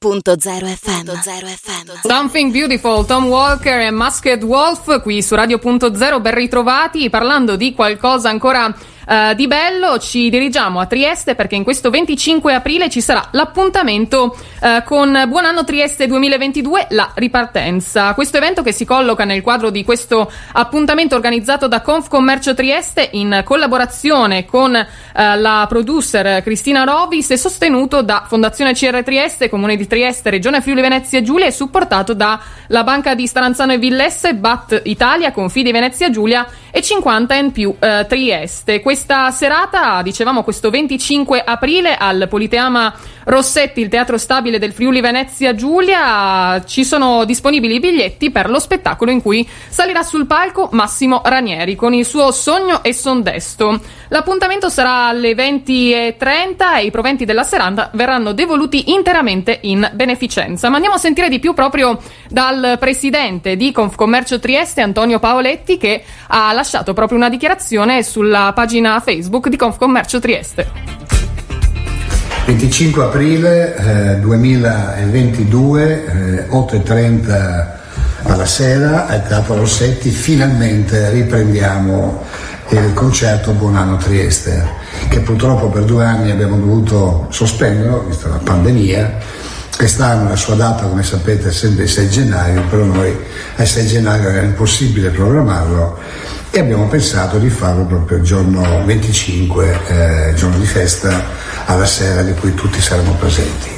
Radio.0 FM. Something Beautiful, Tom Walker e Masked Wolf qui su Radio.0, ben ritrovati parlando di qualcosa ancora Uh, di bello ci dirigiamo a Trieste perché in questo 25 aprile ci sarà l'appuntamento uh, con Buon anno Trieste 2022, la ripartenza. Questo evento che si colloca nel quadro di questo appuntamento organizzato da Confcommercio Trieste in collaborazione con uh, la producer Cristina Rovis e sostenuto da Fondazione CR Trieste, Comune di Trieste, Regione Friuli Venezia Giulia e supportato dalla Banca di Stranzano e Villesse, BAT Italia, Confidi Venezia Giulia e 50 in più Trieste. Questo questa serata, dicevamo questo 25 aprile al Politeama Rossetti, il teatro stabile del Friuli Venezia Giulia, ci sono disponibili i biglietti per lo spettacolo in cui salirà sul palco Massimo Ranieri con il suo Sogno e Sondesto. L'appuntamento sarà alle 20.30 e i proventi della serata verranno devoluti interamente in beneficenza. Ma andiamo a sentire di più proprio dal presidente di Confcommercio Trieste, Antonio Paoletti, che ha lasciato proprio una dichiarazione sulla pagina Facebook di Confcommercio Trieste. 25 aprile eh, 2022, eh, 8.30 alla sera al Teatro Rossetti, finalmente riprendiamo il concerto Buonanno Trieste, che purtroppo per due anni abbiamo dovuto sospendere, vista la pandemia. Quest'anno la sua data, come sapete, è sempre il 6 gennaio, però noi al 6 gennaio era impossibile programmarlo e abbiamo pensato di farlo proprio il giorno 25, eh, giorno di festa alla sera di cui tutti saremo presenti.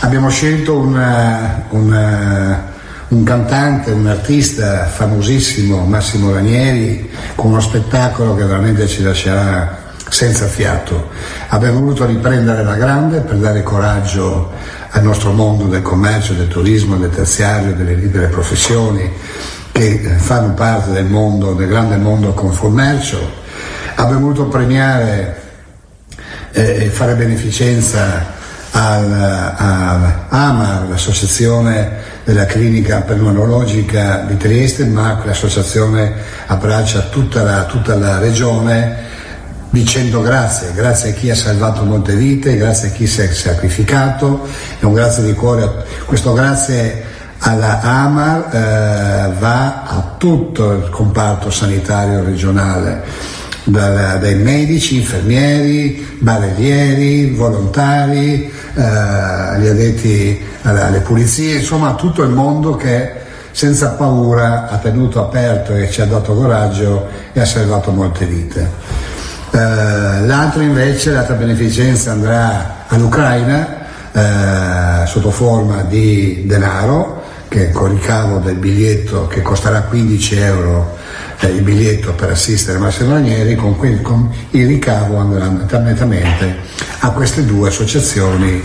Abbiamo scelto una, una, un cantante, un artista famosissimo, Massimo Ranieri, con uno spettacolo che veramente ci lascerà senza fiato. Abbiamo voluto riprendere la grande per dare coraggio al nostro mondo del commercio, del turismo, del terziario, delle libere professioni che fanno parte del mondo, del grande mondo Confommercio. Abbiamo voluto premiare eh, fare beneficenza al, AMAR, l'associazione della clinica pneumologica di Trieste, ma l'associazione abbraccia tutta la, tutta la regione dicendo grazie, grazie a chi ha salvato molte vite, grazie a chi si è sacrificato e un grazie di cuore, questo grazie alla AMAR eh, va a tutto il comparto sanitario regionale da, dai medici, infermieri, balenieri, volontari, eh, gli addetti alle, pulizie, insomma tutto il mondo che senza paura ha tenuto aperto e ci ha dato coraggio e ha salvato molte vite. Eh, l'altro invece, l'altra beneficenza andrà all'Ucraina eh, sotto forma di denaro, che con ricavo del biglietto che costerà 15 euro il biglietto per assistere Massimo Ranieri, con, quel, con il ricavo andrà nettamente a queste due associazioni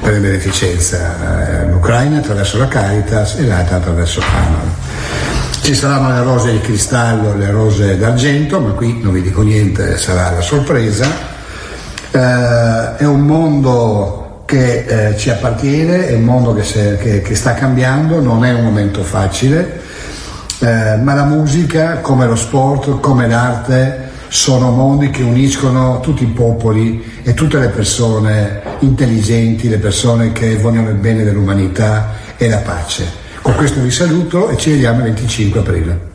per la beneficenza, eh, l'Ucraina attraverso la Caritas e l'altra attraverso Amar. Ci saranno le rose di cristallo e le rose d'argento, ma qui non vi dico niente, sarà la sorpresa. Eh, è un mondo che eh, ci appartiene, è un mondo che, se, che, che sta cambiando, non è un momento facile eh, ma la musica, come lo sport, come l'arte, sono mondi che uniscono tutti i popoli e tutte le persone intelligenti, le persone che vogliono il bene dell'umanità e la pace. Con questo vi saluto e ci vediamo il 25 aprile.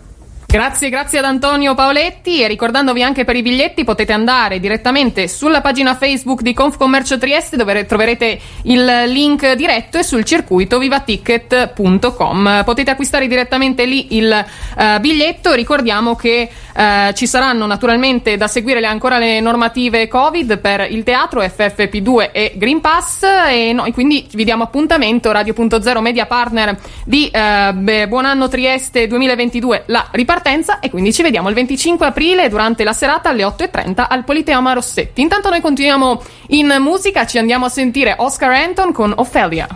Grazie, grazie ad Antonio Paoletti e ricordandovi anche per i biglietti potete andare direttamente sulla pagina Facebook di Confcommercio Trieste dove troverete il link diretto e sul circuito vivaticket.com. Potete acquistare direttamente lì il uh, biglietto. Ricordiamo che uh, ci saranno naturalmente da seguire le, ancora le normative Covid per il teatro FFP2 e Green Pass e noi quindi vi diamo appuntamento Radio.0 Media Partner di uh, Buon anno Trieste 2022 la ripartenza partenza e quindi ci vediamo il 25 aprile durante la serata alle 8.30 al Politeama Rossetti. Intanto noi continuiamo in musica, ci andiamo a sentire Oscar Anton con Ophelia.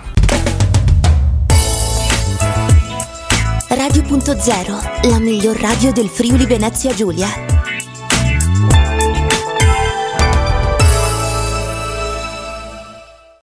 Radio.0, la miglior radio del Friuli Venezia Giulia.